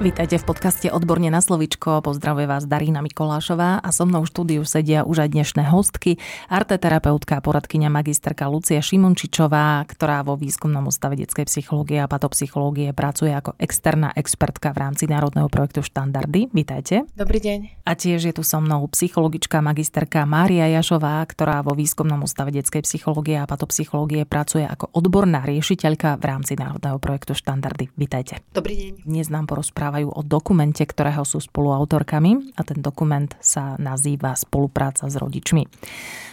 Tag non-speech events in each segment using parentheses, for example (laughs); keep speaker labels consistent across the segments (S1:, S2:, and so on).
S1: Vítajte v podcaste Odborne na slovičko. Pozdravuje vás Darína Mikolášová a so mnou v štúdiu sedia už aj dnešné hostky, arteterapeutka a poradkynia magisterka Lucia Šimončičová, ktorá vo výskumnom ústave detskej psychológie a patopsychológie pracuje ako externá expertka v rámci národného projektu Štandardy. Vítajte.
S2: Dobrý deň.
S1: A tiež je tu so mnou psychologička magisterka Mária Jašová, ktorá vo výskumnom ústave detskej psychológie a patopsychológie pracuje ako odborná riešiteľka v rámci národného projektu Štandardy. Vítajte.
S2: Dobrý deň.
S1: Dnes nám porozprávajú o dokumente, ktorého sú spoluautorkami a ten dokument sa nazýva Spolupráca s rodičmi.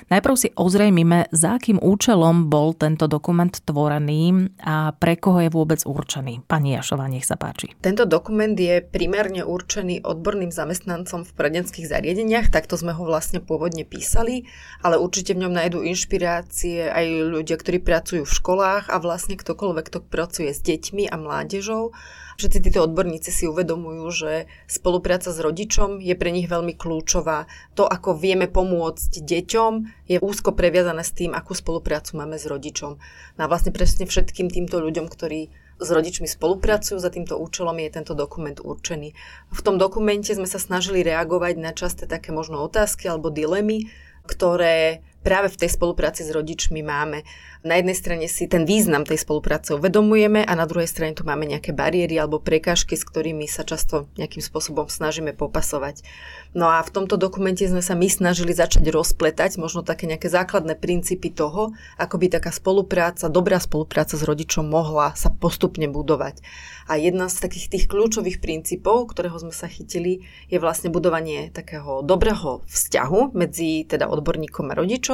S1: Najprv si ozrejmime, za akým účelom bol tento dokument tvorený a pre koho je vôbec určený. Pani Jašová, nech sa páči.
S2: Tento dokument je primárne určený odborným zamestnancom v poradenských zariadeniach, takto sme ho vlastne pôvodne písali, ale určite v ňom nájdú inšpirácie aj ľudia, ktorí pracujú v školách a vlastne ktokoľvek, kto pracuje s deťmi a mládežou. Všetci títo odborníci si uvedomujú, že spolupráca s rodičom je pre nich veľmi kľúčová. To, ako vieme pomôcť deťom, je úzko previazané s tým, akú spoluprácu máme s rodičom. No a vlastne presne všetkým týmto ľuďom, ktorí s rodičmi spolupracujú, za týmto účelom je tento dokument určený. V tom dokumente sme sa snažili reagovať na časté také možno otázky alebo dilemy, ktoré práve v tej spolupráci s rodičmi máme. Na jednej strane si ten význam tej spolupráce uvedomujeme a na druhej strane tu máme nejaké bariéry alebo prekážky, s ktorými sa často nejakým spôsobom snažíme popasovať. No a v tomto dokumente sme sa my snažili začať rozpletať možno také nejaké základné princípy toho, ako by taká spolupráca, dobrá spolupráca s rodičom mohla sa postupne budovať. A jedna z takých tých kľúčových princípov, ktorého sme sa chytili, je vlastne budovanie takého dobrého vzťahu medzi teda odborníkom a rodičom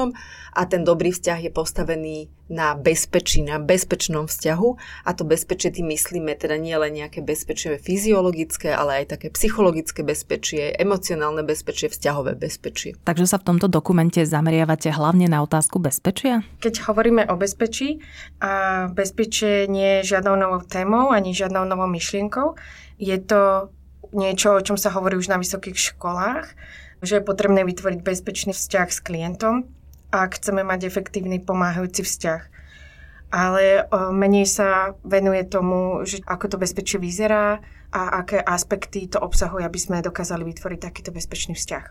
S2: a ten dobrý vzťah je postavený na bezpečí, na bezpečnom vzťahu a to bezpečie tým myslíme teda nie len nejaké bezpečie fyziologické, ale aj také psychologické bezpečie, emocionálne bezpečie, vzťahové bezpečie.
S1: Takže sa v tomto dokumente zameriavate hlavne na otázku bezpečia?
S3: Keď hovoríme o bezpečí, a bezpečie nie je žiadnou novou témou ani žiadnou novou myšlienkou. Je to niečo, o čom sa hovorí už na vysokých školách, že je potrebné vytvoriť bezpečný vzťah s klientom, ak chceme mať efektívny pomáhajúci vzťah. Ale menej sa venuje tomu, že ako to bezpečie vyzerá a aké aspekty to obsahuje, aby sme dokázali vytvoriť takýto bezpečný vzťah.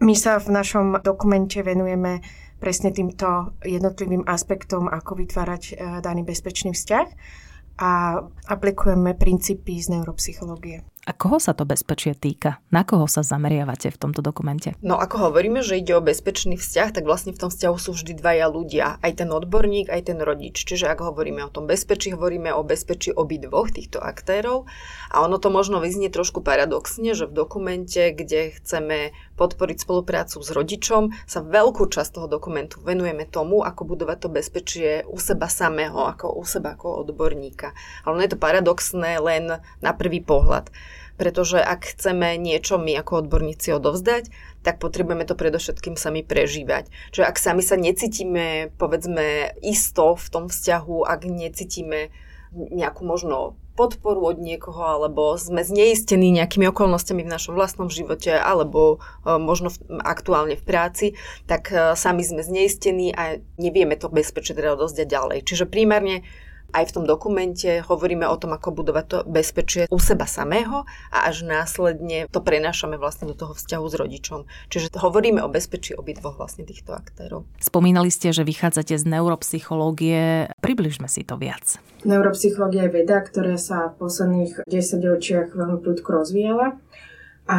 S3: My sa v našom dokumente venujeme presne týmto jednotlivým aspektom, ako vytvárať e, daný bezpečný vzťah a aplikujeme princípy z neuropsychológie.
S1: A koho sa to bezpečie týka? Na koho sa zameriavate v tomto dokumente?
S2: No ako hovoríme, že ide o bezpečný vzťah, tak vlastne v tom vzťahu sú vždy dvaja ľudia. Aj ten odborník, aj ten rodič. Čiže ak hovoríme o tom bezpečí, hovoríme o bezpečí obidvoch týchto aktérov. A ono to možno vyznie trošku paradoxne, že v dokumente, kde chceme podporiť spoluprácu s rodičom, sa veľkú časť toho dokumentu venujeme tomu, ako budovať to bezpečie u seba samého, ako u seba ako odborníka. Ale ono je to paradoxné len na prvý pohľad pretože ak chceme niečo my ako odborníci odovzdať, tak potrebujeme to predovšetkým sami prežívať. Čiže ak sami sa necítime, povedzme, isto v tom vzťahu, ak necítime nejakú možno podporu od niekoho, alebo sme zneistení nejakými okolnostiami v našom vlastnom živote, alebo e, možno v, aktuálne v práci, tak e, sami sme zneistení a nevieme to bezpečne teda odozdať ďalej. Čiže primárne aj v tom dokumente hovoríme o tom, ako budovať to bezpečie u seba samého a až následne to prenášame vlastne do toho vzťahu s rodičom. Čiže hovoríme o bezpečí obidvoch vlastne týchto aktérov.
S1: Spomínali ste, že vychádzate z neuropsychológie. Približme si to viac.
S3: Neuropsychológia je veda, ktorá sa v posledných 10 ročiach veľmi prudko rozvíjala a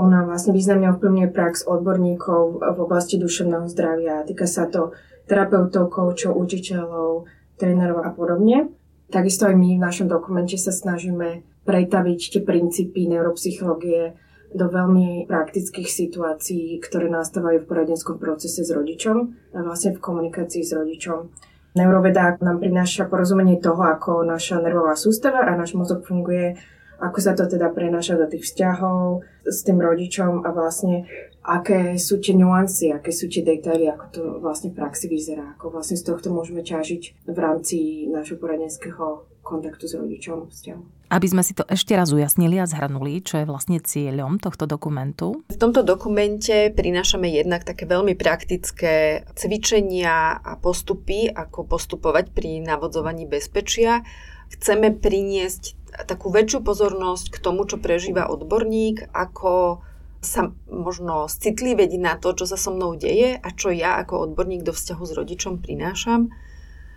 S3: ona vlastne významne ovplyvňuje prax odborníkov v oblasti duševného zdravia. Týka sa to terapeutov, koučov, učiteľov, trénerov a podobne. Takisto aj my v našom dokumente sa snažíme pretaviť tie princípy neuropsychológie do veľmi praktických situácií, ktoré nastávajú v poradenskom procese s rodičom a vlastne v komunikácii s rodičom. Neuroveda nám prináša porozumenie toho, ako naša nervová sústava a náš mozog funguje, ako sa to teda prenáša do tých vzťahov s tým rodičom a vlastne aké sú tie nuancy, aké sú tie detaily, ako to vlastne v praxi vyzerá, ako vlastne z tohto môžeme ťažiť v rámci nášho poradenského kontaktu s rodičom vzťahu.
S1: Aby sme si to ešte raz ujasnili a zhrnuli, čo je vlastne cieľom tohto dokumentu?
S2: V tomto dokumente prinášame jednak také veľmi praktické cvičenia a postupy, ako postupovať pri navodzovaní bezpečia. Chceme priniesť takú väčšiu pozornosť k tomu, čo prežíva odborník, ako sa možno citliveť na to, čo sa so mnou deje a čo ja ako odborník do vzťahu s rodičom prinášam.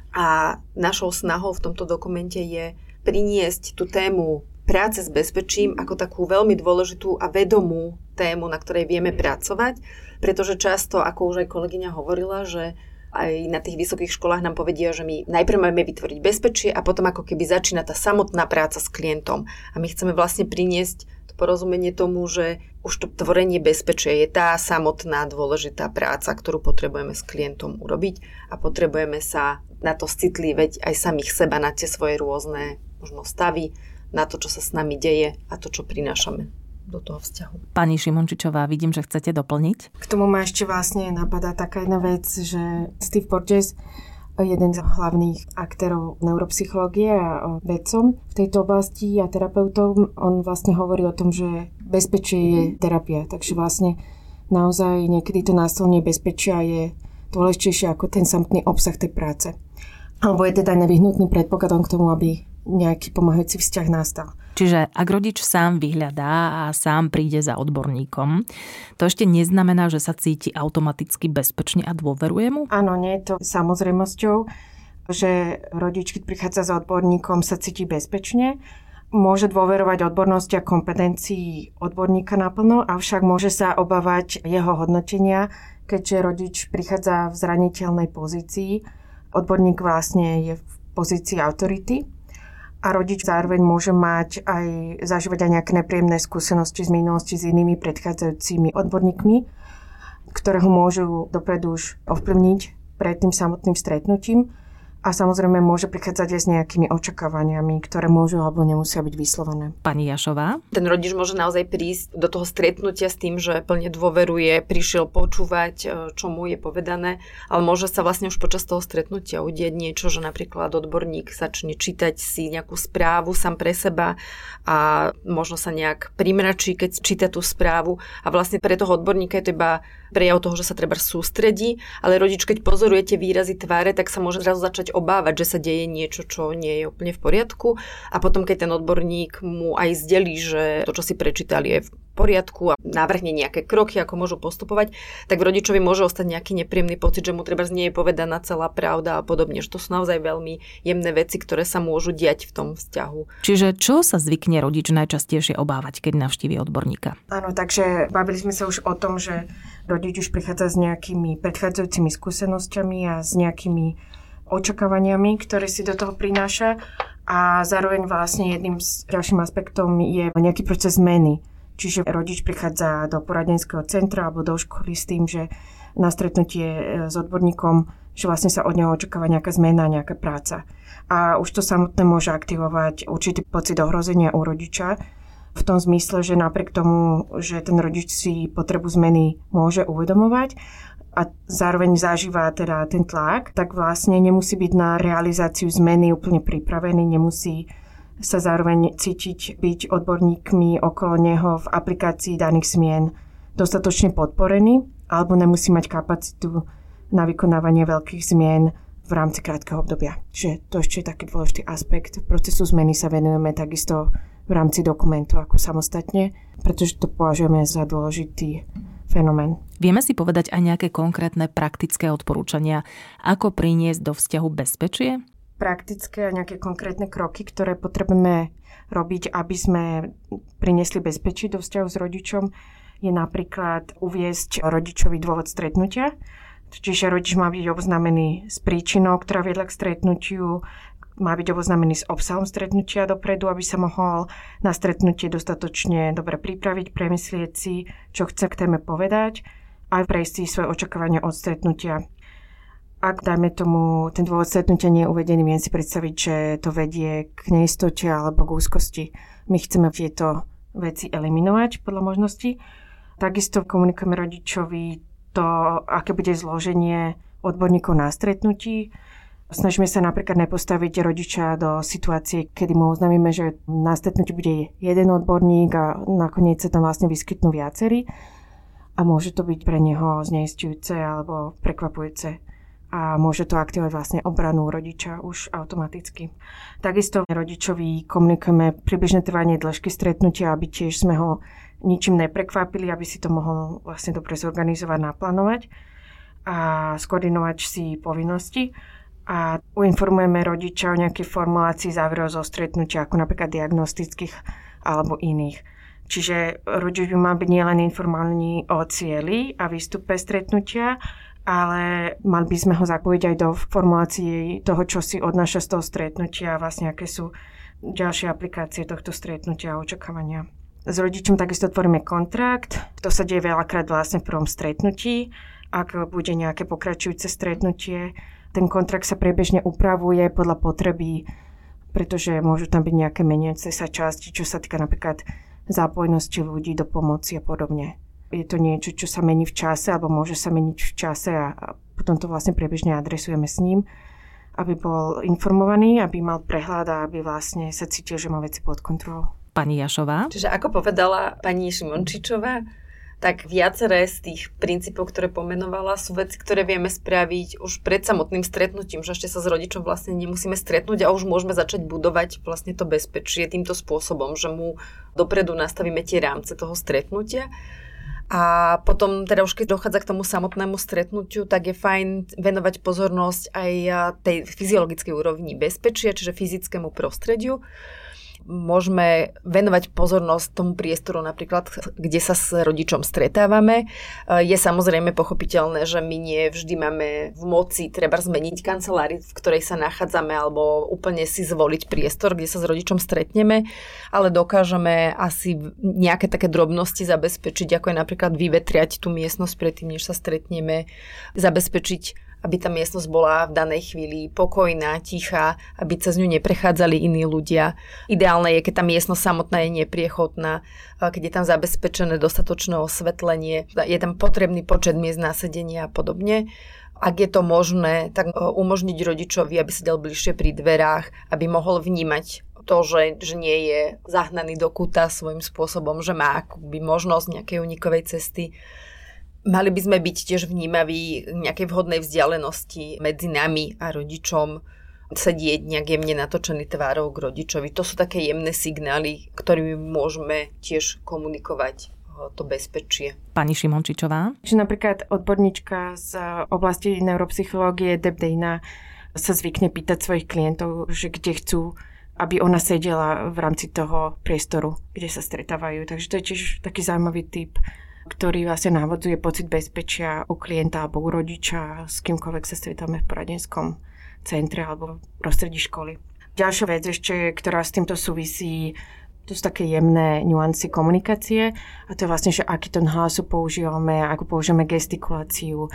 S2: A našou snahou v tomto dokumente je priniesť tú tému práce s bezpečím ako takú veľmi dôležitú a vedomú tému, na ktorej vieme pracovať, pretože často, ako už aj kolegyňa hovorila, že aj na tých vysokých školách nám povedia, že my najprv máme vytvoriť bezpečie a potom ako keby začína tá samotná práca s klientom. A my chceme vlastne priniesť porozumenie tomu, že už to tvorenie bezpečia je tá samotná dôležitá práca, ktorú potrebujeme s klientom urobiť a potrebujeme sa na to citliveť aj samých seba, na tie svoje rôzne možno stavy na to, čo sa s nami deje a to, čo prinášame do toho vzťahu.
S1: Pani Šimončičová, vidím, že chcete doplniť.
S3: K tomu ma ešte vlastne napadá taká jedna vec, že Steve Porges jeden z hlavných aktérov neuropsychológie a vedcom v tejto oblasti a terapeutov, on vlastne hovorí o tom, že bezpečie je terapia, takže vlastne naozaj niekedy to násilne bezpečia je dôležitejšie ako ten samotný obsah tej práce. Alebo je teda nevyhnutný predpokladom k tomu, aby nejaký pomáhajúci vzťah nastal.
S1: Čiže ak rodič sám vyhľadá a sám príde za odborníkom, to ešte neznamená, že sa cíti automaticky bezpečne a dôveruje mu?
S3: Áno, nie je to samozrejmosťou, že rodič, keď prichádza za odborníkom, sa cíti bezpečne. Môže dôverovať odbornosti a kompetencii odborníka naplno, avšak môže sa obávať jeho hodnotenia, keďže rodič prichádza v zraniteľnej pozícii. Odborník vlastne je v pozícii autority a rodič zároveň môže mať aj zažívať aj nejaké nepríjemné skúsenosti z minulosti s inými predchádzajúcimi odborníkmi, ktoré ho môžu dopredu už ovplyvniť pred tým samotným stretnutím a samozrejme môže prichádzať aj s nejakými očakávaniami, ktoré môžu alebo nemusia byť vyslovené.
S1: Pani Jašová?
S2: Ten rodič môže naozaj prísť do toho stretnutia s tým, že plne dôveruje, prišiel počúvať, e, čo mu je povedané, ale môže sa vlastne už počas toho stretnutia udieť niečo, že napríklad odborník začne čítať si nejakú správu sám pre seba a možno sa nejak primračí, keď číta tú správu a vlastne pre toho odborníka je to iba prejav toho, že sa treba sústredí, ale rodič, keď pozoruje tie výrazy tváre, tak sa môže zrazu začať obávať, že sa deje niečo, čo nie je úplne v poriadku. A potom, keď ten odborník mu aj zdelí, že to, čo si prečítal, je poriadku a navrhne nejaké kroky, ako môžu postupovať, tak v rodičovi môže ostať nejaký nepríjemný pocit, že mu treba nie je povedaná celá pravda a podobne. Že to sú naozaj veľmi jemné veci, ktoré sa môžu diať v tom vzťahu.
S1: Čiže čo sa zvykne rodič najčastejšie obávať, keď navštívi odborníka?
S3: Áno, takže bavili sme sa už o tom, že rodič už prichádza s nejakými predchádzajúcimi skúsenosťami a s nejakými očakávaniami, ktoré si do toho prináša a zároveň vlastne jedným z ďalším aspektom je nejaký proces zmeny Čiže rodič prichádza do poradenského centra alebo do školy s tým, že na stretnutie e, s odborníkom, že vlastne sa od neho očakáva nejaká zmena, nejaká práca. A už to samotné môže aktivovať určitý pocit ohrozenia u rodiča, v tom zmysle, že napriek tomu, že ten rodič si potrebu zmeny môže uvedomovať a zároveň zažíva teda ten tlak, tak vlastne nemusí byť na realizáciu zmeny úplne pripravený, nemusí sa zároveň cítiť byť odborníkmi okolo neho v aplikácii daných smien dostatočne podporený alebo nemusí mať kapacitu na vykonávanie veľkých zmien v rámci krátkeho obdobia. Čiže to ešte je taký dôležitý aspekt. Procesu zmeny sa venujeme takisto v rámci dokumentu ako samostatne, pretože to považujeme za dôležitý fenomén.
S1: Vieme si povedať aj nejaké konkrétne praktické odporúčania, ako priniesť do vzťahu bezpečie?
S3: Praktické a nejaké konkrétne kroky, ktoré potrebujeme robiť, aby sme priniesli bezpečí do vzťahu s rodičom, je napríklad uviesť rodičový dôvod stretnutia. Čiže rodič má byť oboznámený s príčinou, ktorá viedla k stretnutiu, má byť oboznámený s obsahom stretnutia dopredu, aby sa mohol na stretnutie dostatočne dobre pripraviť, premyslieť si, čo chce k téme povedať, aj prejsť svoje očakávania od stretnutia ak, dajme tomu, ten dôvod stretnutia nie je uvedený, viem si predstaviť, že to vedie k neistote alebo k úzkosti. My chceme tieto veci eliminovať podľa možností. Takisto komunikujeme rodičovi to, aké bude zloženie odborníkov na stretnutí, Snažíme sa napríklad nepostaviť rodiča do situácie, kedy mu oznámime, že na stretnutí bude jeden odborník a nakoniec sa tam vlastne vyskytnú viacerí a môže to byť pre neho zneistujúce alebo prekvapujúce a môže to aktivovať vlastne obranu rodiča už automaticky. Takisto rodičovi komunikujeme približne trvanie dĺžky stretnutia, aby tiež sme ho ničím neprekvapili, aby si to mohol vlastne dobre zorganizovať, naplánovať a skoordinovať si povinnosti. A uinformujeme rodiča o nejakej formulácii záverov zo stretnutia, ako napríklad diagnostických alebo iných. Čiže rodič by mal byť nielen informálny o cieli a výstupe stretnutia, ale mali by sme ho zapojiť aj do formulácií toho, čo si odnáša z toho stretnutia a vlastne aké sú ďalšie aplikácie tohto stretnutia a očakávania. S rodičom takisto tvoríme kontrakt. To sa deje veľakrát vlastne v prvom stretnutí. Ak bude nejaké pokračujúce stretnutie, ten kontrakt sa priebežne upravuje podľa potreby, pretože môžu tam byť nejaké meniace sa časti, čo sa týka napríklad zápojnosti ľudí do pomoci a podobne. Je to niečo, čo sa mení v čase, alebo môže sa meniť v čase a, a potom to vlastne priebežne adresujeme s ním, aby bol informovaný, aby mal prehľad a aby vlastne sa cítil, že má veci pod kontrolou.
S1: Pani Jašová.
S2: Čiže ako povedala pani Šimončičová, tak viaceré z tých princípov, ktoré pomenovala, sú veci, ktoré vieme spraviť už pred samotným stretnutím, že ešte sa s rodičom vlastne nemusíme stretnúť a už môžeme začať budovať vlastne to bezpečie týmto spôsobom, že mu dopredu nastavíme tie rámce toho stretnutia. A potom teda už keď dochádza k tomu samotnému stretnutiu, tak je fajn venovať pozornosť aj tej fyziologickej úrovni bezpečia, čiže fyzickému prostrediu môžeme venovať pozornosť tomu priestoru napríklad, kde sa s rodičom stretávame. Je samozrejme pochopiteľné, že my nie vždy máme v moci treba zmeniť kancelári, v ktorej sa nachádzame alebo úplne si zvoliť priestor, kde sa s rodičom stretneme, ale dokážeme asi nejaké také drobnosti zabezpečiť, ako je napríklad vyvetriať tú miestnosť predtým, než sa stretneme, zabezpečiť aby tá miestnosť bola v danej chvíli pokojná, tichá, aby cez ňu neprechádzali iní ľudia. Ideálne je, keď tá miestnosť samotná je nepriechodná, keď je tam zabezpečené dostatočné osvetlenie, je tam potrebný počet miest na sedenie a podobne. Ak je to možné, tak e, umožniť rodičovi, aby sedel bližšie pri dverách, aby mohol vnímať to, že, že nie je zahnaný do kuta svojím spôsobom, že má akoby možnosť nejakej unikovej cesty Mali by sme byť tiež vnímaví nejakej vhodnej vzdialenosti medzi nami a rodičom, sedieť nejak jemne natočený tvárou k rodičovi. To sú také jemné signály, ktorými môžeme tiež komunikovať to bezpečie.
S1: Pani Šimončičová?
S3: Že napríklad odborníčka z oblasti neuropsychológie Debdejna sa zvykne pýtať svojich klientov, že kde chcú aby ona sedela v rámci toho priestoru, kde sa stretávajú. Takže to je tiež taký zaujímavý typ ktorý vlastne navodzuje pocit bezpečia u klienta alebo u rodiča, s kýmkoľvek sa stretáme v poradenskom centre alebo v prostredí školy. Ďalšia vec ešte, ktorá s týmto súvisí, to sú také jemné nuancy komunikácie a to je vlastne, že aký ten hlasu používame, ako používame gestikuláciu,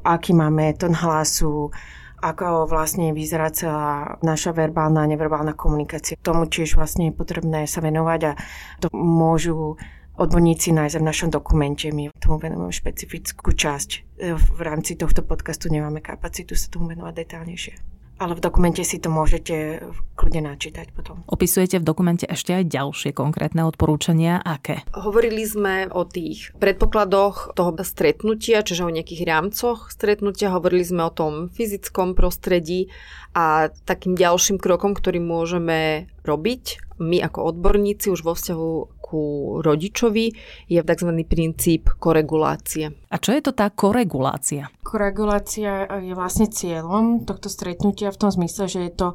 S3: aký máme ten hlasu, ako vlastne vyzerá celá naša verbálna a neverbálna komunikácia. Tomu tiež vlastne je potrebné sa venovať a to môžu odborníci nájsť v našom dokumente. My tomu venujeme špecifickú časť. E, v rámci tohto podcastu nemáme kapacitu sa tomu venovať detálnejšie. Ale v dokumente si to môžete kľudne načítať potom.
S1: Opisujete v dokumente ešte aj ďalšie konkrétne odporúčania. Aké?
S2: Hovorili sme o tých predpokladoch toho stretnutia, čiže o nejakých rámcoch stretnutia. Hovorili sme o tom fyzickom prostredí a takým ďalším krokom, ktorý môžeme robiť my ako odborníci už vo vzťahu ku rodičovi je tzv. princíp koregulácie.
S1: A čo je to tá koregulácia?
S3: Koregulácia je vlastne cieľom tohto stretnutia v tom zmysle, že je to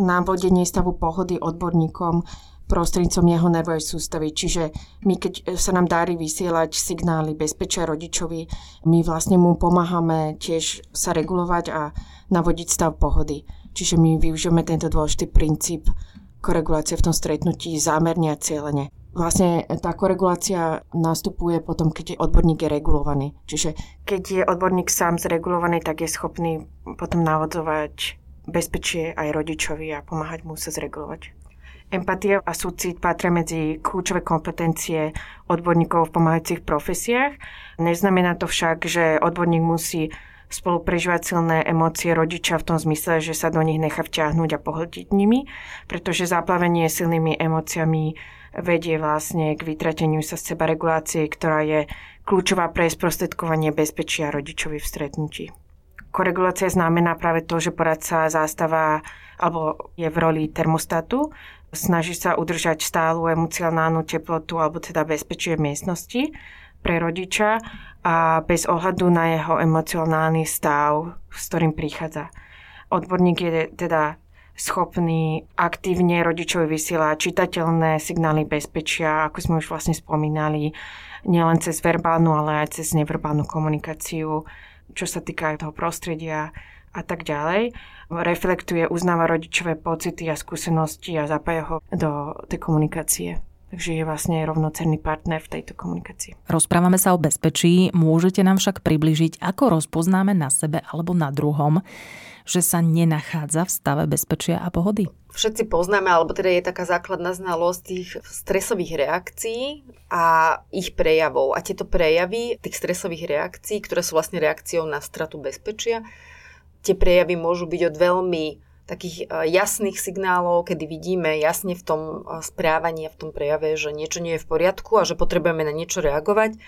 S3: návodenie stavu pohody odborníkom prostrednícom jeho nervovej sústavy. Čiže my, keď sa nám dári vysielať signály bezpečia rodičovi, my vlastne mu pomáhame tiež sa regulovať a navodiť stav pohody. Čiže my využijeme tento dôležitý princíp koregulácie v tom stretnutí zámerne a cieľene vlastne tá koregulácia nastupuje potom, keď odborník je regulovaný. Čiže keď je odborník sám zregulovaný, tak je schopný potom navodzovať bezpečie aj rodičovi a pomáhať mu sa zregulovať. Empatia a súcit patria medzi kľúčové kompetencie odborníkov v pomáhajúcich profesiách. Neznamená to však, že odborník musí spolu prežívať silné emócie rodiča v tom zmysle, že sa do nich nechá vťahnuť a pohltiť nimi, pretože zaplavenie silnými emóciami vedie vlastne k vytrateniu sa z seba regulácie, ktorá je kľúčová pre sprostredkovanie bezpečia rodičovi v stretnutí. Koregulácia znamená práve to, že poradca zastáva alebo je v roli termostatu, snaží sa udržať stálu emocionálnu teplotu alebo teda bezpečie miestnosti pre rodiča a bez ohľadu na jeho emocionálny stav, s ktorým prichádza. Odborník je teda schopný aktívne rodičovi vysielať čitateľné signály bezpečia, ako sme už vlastne spomínali, nielen cez verbálnu, ale aj cez neverbálnu komunikáciu, čo sa týka toho prostredia a tak ďalej. Reflektuje, uznáva rodičové pocity a skúsenosti a zapája ho do tej komunikácie. Takže je vlastne rovnocenný partner v tejto komunikácii.
S1: Rozprávame sa o bezpečí, môžete nám však približiť, ako rozpoznáme na sebe alebo na druhom, že sa nenachádza v stave bezpečia a pohody?
S2: Všetci poznáme, alebo teda je taká základná znalosť tých stresových reakcií a ich prejavov. A tieto prejavy tých stresových reakcií, ktoré sú vlastne reakciou na stratu bezpečia, tie prejavy môžu byť od veľmi takých e, jasných signálov, kedy vidíme jasne v tom e, správaní a v tom prejave, že niečo nie je v poriadku a že potrebujeme na niečo reagovať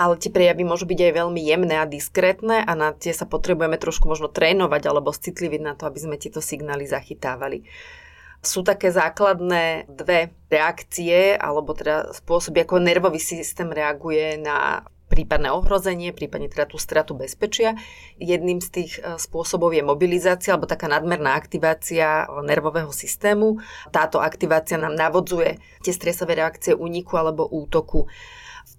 S2: ale tie prejavy môžu byť aj veľmi jemné a diskrétne a na tie sa potrebujeme trošku možno trénovať alebo citliviť na to, aby sme tieto signály zachytávali. Sú také základné dve reakcie, alebo teda spôsoby, ako nervový systém reaguje na prípadné ohrozenie, prípadne teda tú stratu bezpečia. Jedným z tých e, spôsobov je mobilizácia alebo taká nadmerná aktivácia nervového systému. Táto aktivácia nám navodzuje tie stresové reakcie úniku alebo útoku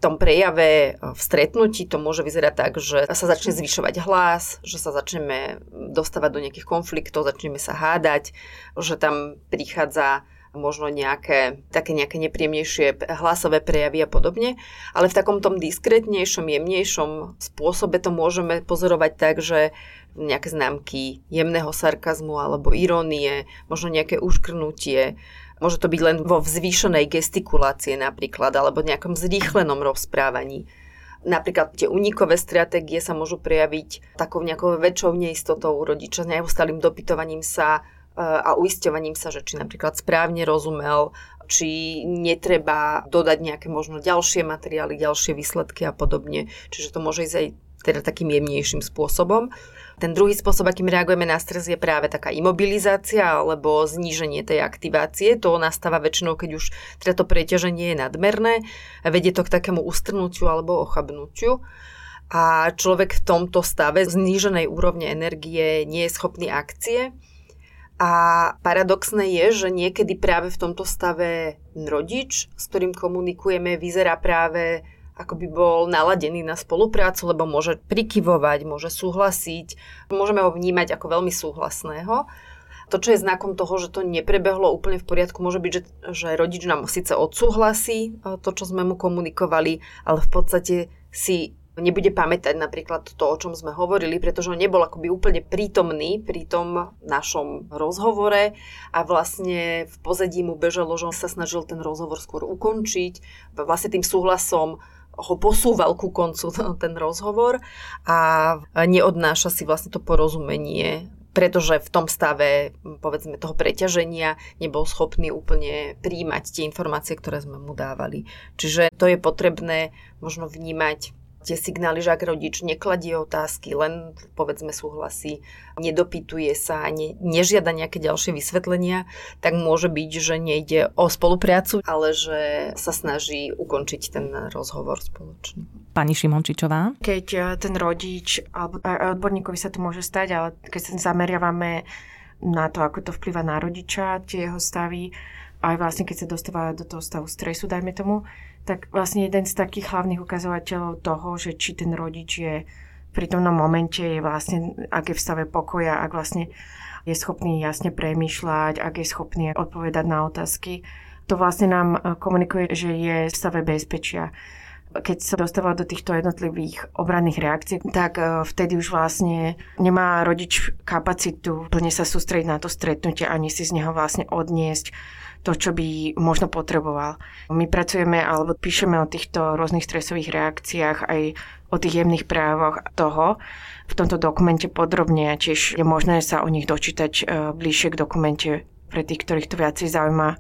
S2: tom prejave v stretnutí to môže vyzerať tak, že sa začne zvyšovať hlas, že sa začneme dostávať do nejakých konfliktov, začneme sa hádať, že tam prichádza možno nejaké, také nejaké nepríjemnejšie hlasové prejavy a podobne. Ale v takom tom diskrétnejšom, jemnejšom spôsobe to môžeme pozorovať tak, že nejaké známky jemného sarkazmu alebo irónie, možno nejaké uškrnutie, Môže to byť len vo zvýšenej gestikulácie napríklad, alebo nejakom zrýchlenom rozprávaní. Napríklad tie unikové stratégie sa môžu prejaviť takou nejakou väčšou neistotou rodiča, neustálým dopytovaním sa a uisťovaním sa, že či napríklad správne rozumel, či netreba dodať nejaké možno ďalšie materiály, ďalšie výsledky a podobne. Čiže to môže ísť aj teda takým jemnejším spôsobom. Ten druhý spôsob, akým reagujeme na stres, je práve taká imobilizácia alebo zníženie tej aktivácie. To nastáva väčšinou, keď už teda to preťaženie je nadmerné vedie to k takému ustrnutiu alebo ochabnutiu. A človek v tomto stave zníženej úrovne energie nie je schopný akcie. A paradoxné je, že niekedy práve v tomto stave rodič, s ktorým komunikujeme, vyzerá práve ako by bol naladený na spoluprácu, lebo môže prikyvovať, môže súhlasiť. Môžeme ho vnímať ako veľmi súhlasného. To, čo je znakom toho, že to neprebehlo úplne v poriadku, môže byť, že, že rodič nám síce odsúhlasí e, to, čo sme mu komunikovali, ale v podstate si nebude pamätať napríklad to, o čom sme hovorili, pretože on nebol akoby úplne prítomný pri tom našom rozhovore a vlastne v pozadí mu bežalo, že on sa snažil ten rozhovor skôr ukončiť. Vlastne tým súhlasom ho posúval ku koncu (laughs) ten rozhovor a neodnáša si vlastne to porozumenie pretože v tom stave, povedzme, toho preťaženia nebol schopný úplne príjmať tie informácie, ktoré sme mu dávali. Čiže to je potrebné možno vnímať tie signály, že ak rodič nekladie otázky, len povedzme súhlasí, nedopytuje sa, ne, nežiada nejaké ďalšie vysvetlenia, tak môže byť, že nejde o spoluprácu, ale že sa snaží ukončiť ten rozhovor spoločný.
S1: Pani Šimončičová?
S3: Keď e, ten rodič, alebo odborníkovi sa to môže stať, ale keď sa zameriavame na to, ako to vplyva na rodiča, tie jeho stavy, aj vlastne keď sa dostáva do toho stavu stresu, dajme tomu, tak vlastne jeden z takých hlavných ukazovateľov toho, že či ten rodič je pri tomto momente je vlastne, ak je v stave pokoja, ak vlastne je schopný jasne premýšľať, ak je schopný odpovedať na otázky, to vlastne nám e, komunikuje, že je v stave bezpečia. keď sa dostáva do týchto jednotlivých obranných reakcií, tak e, vtedy už vlastne nemá rodič kapacitu plne sa sústrediť na to stretnutie ani si z neho vlastne odniesť to, čo by možno potreboval. My pracujeme alebo píšeme o týchto rôznych stresových reakciách aj o tých jemných právoch toho v tomto dokumente podrobne tiež je možné sa o nich dočítať e, bližšie k dokumente pre tých, ktorých to viacej zaujíma,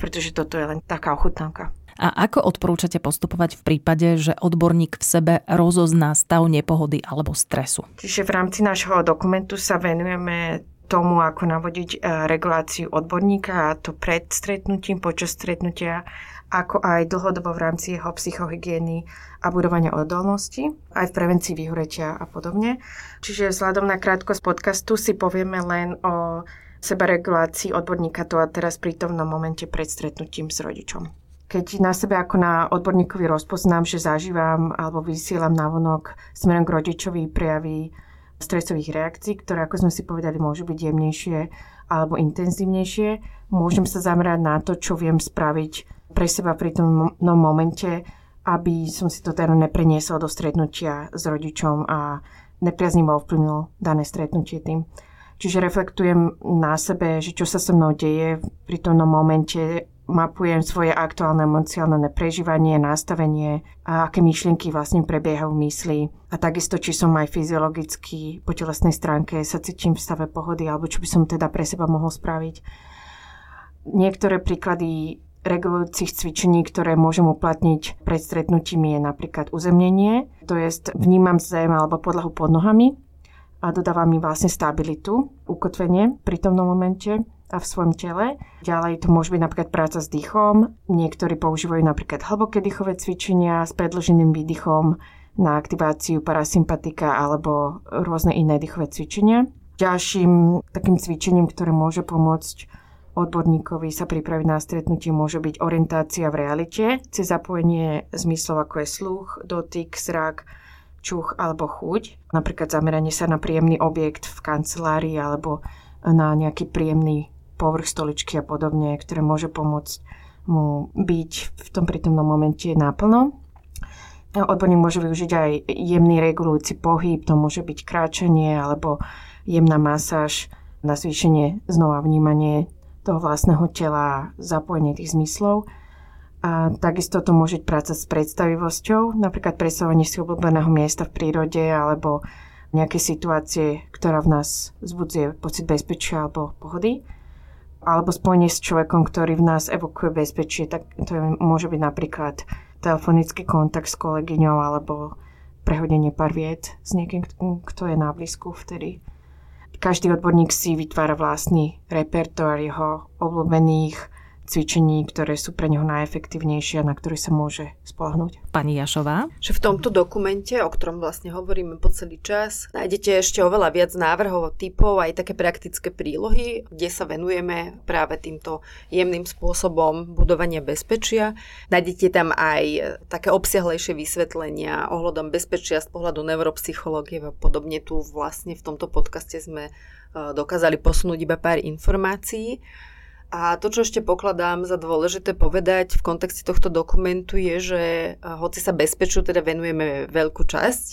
S3: pretože toto je len taká ochutnávka.
S1: A ako odporúčate postupovať v prípade, že odborník v sebe rozozná stav nepohody alebo stresu?
S3: Čiže v rámci nášho dokumentu sa venujeme tomu, ako navodiť e, reguláciu odborníka a to pred stretnutím, počas stretnutia, ako aj dlhodobo v rámci jeho psychohygieny a budovania odolnosti, aj v prevencii vyhoretia a podobne. Čiže vzhľadom na krátkosť podcastu si povieme len o sebaregulácii odborníka to a teraz prítomnom momente pred stretnutím s rodičom keď na sebe ako na odborníkovi rozpoznám, že zažívam alebo vysielam vonok smerom k rodičovi prejavy stresových reakcií, ktoré, ako sme si povedali, môžu byť jemnejšie alebo intenzívnejšie, môžem sa zamerať na to, čo viem spraviť pre seba pri tom momente, aby som si to teda nepreniesol do stretnutia s rodičom a nepriaznivo ovplyvnil dané stretnutie tým. Čiže reflektujem na sebe, že čo sa so mnou deje pri tom momente, mapujem svoje aktuálne emocionálne prežívanie, nastavenie a aké myšlienky vlastne prebiehajú v mysli. A takisto, či som aj fyziologicky po telesnej stránke sa cítim v stave pohody, alebo čo by som teda pre seba mohol spraviť. Niektoré príklady regulujúcich cvičení, ktoré môžem uplatniť pred stretnutím je napríklad uzemnenie, to je vnímam zem alebo podlahu pod nohami a dodáva mi vlastne stabilitu, ukotvenie pri tomto momente a v svojom tele. Ďalej to môže byť napríklad práca s dýchom. Niektorí používajú napríklad hlboké dýchové cvičenia s predlženým výdychom na aktiváciu parasympatika alebo rôzne iné dýchové cvičenia. Ďalším takým cvičením, ktoré môže pomôcť odborníkovi sa pripraviť na stretnutie, môže byť orientácia v realite, cez zapojenie zmyslov ako je sluch, dotyk, zrak, čuch alebo chuť. Napríklad zameranie sa na príjemný objekt v kancelárii alebo na nejaký príjemný povrch stoličky a podobne, ktoré môže pomôcť mu byť v tom prítomnom momente naplno. Odborník môže využiť aj jemný regulujúci pohyb, to môže byť kráčanie alebo jemná masáž na zvýšenie znova vnímanie toho vlastného tela, zapojenie tých zmyslov. A takisto to môže byť práca s predstavivosťou, napríklad presovanie si obľúbeného miesta v prírode alebo nejaké situácie, ktorá v nás zbudzuje pocit bezpečia alebo pohody alebo spojenie s človekom, ktorý v nás evokuje bezpečie, tak to je, môže byť napríklad telefonický kontakt s kolegyňou alebo prehodenie pár viet s niekým, kto je na blízku vtedy. Každý odborník si vytvára vlastný repertoár jeho obľúbených cvičení, ktoré sú pre neho najefektívnejšie a na ktoré sa môže spolahnúť.
S1: Pani Jašová?
S2: Že v tomto dokumente, o ktorom vlastne hovoríme po celý čas, nájdete ešte oveľa viac návrhov, typov, aj také praktické prílohy, kde sa venujeme práve týmto jemným spôsobom budovania bezpečia. Nájdete tam aj také obsiahlejšie vysvetlenia ohľadom bezpečia z pohľadu neuropsychológie a podobne. Tu vlastne v tomto podcaste sme eh, dokázali posunúť iba pár informácií. A to, čo ešte pokladám za dôležité povedať v kontexte tohto dokumentu je, že hoci sa bezpečiu teda venujeme veľkú časť,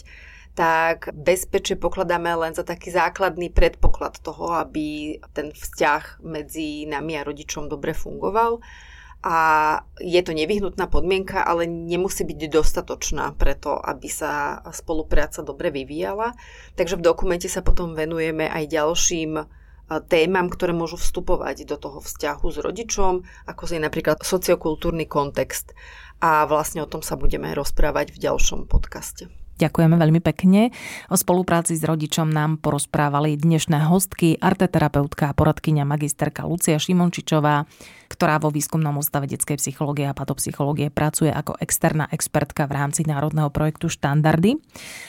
S2: tak bezpečie pokladáme len za taký základný predpoklad toho, aby ten vzťah medzi nami a rodičom dobre fungoval. A je to nevyhnutná podmienka, ale nemusí byť dostatočná preto, aby sa spolupráca dobre vyvíjala. Takže v dokumente sa potom venujeme aj ďalším témam, ktoré môžu vstupovať do toho vzťahu s rodičom, ako je napríklad sociokultúrny kontext. A vlastne o tom sa budeme rozprávať v ďalšom podcaste.
S1: Ďakujeme veľmi pekne. O spolupráci s rodičom nám porozprávali dnešné hostky, arteterapeutka a poradkynia magisterka Lucia Šimončičová, ktorá vo výskumnom ústave detskej psychológie a patopsychológie pracuje ako externá expertka v rámci národného projektu Štandardy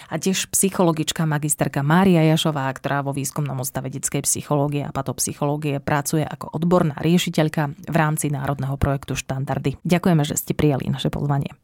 S1: a tiež psychologička magisterka Mária Jašová, ktorá vo výskumnom ústave detskej psychológie a patopsychológie pracuje ako odborná riešiteľka v rámci národného projektu Štandardy. Ďakujeme, že ste prijali naše pozvanie.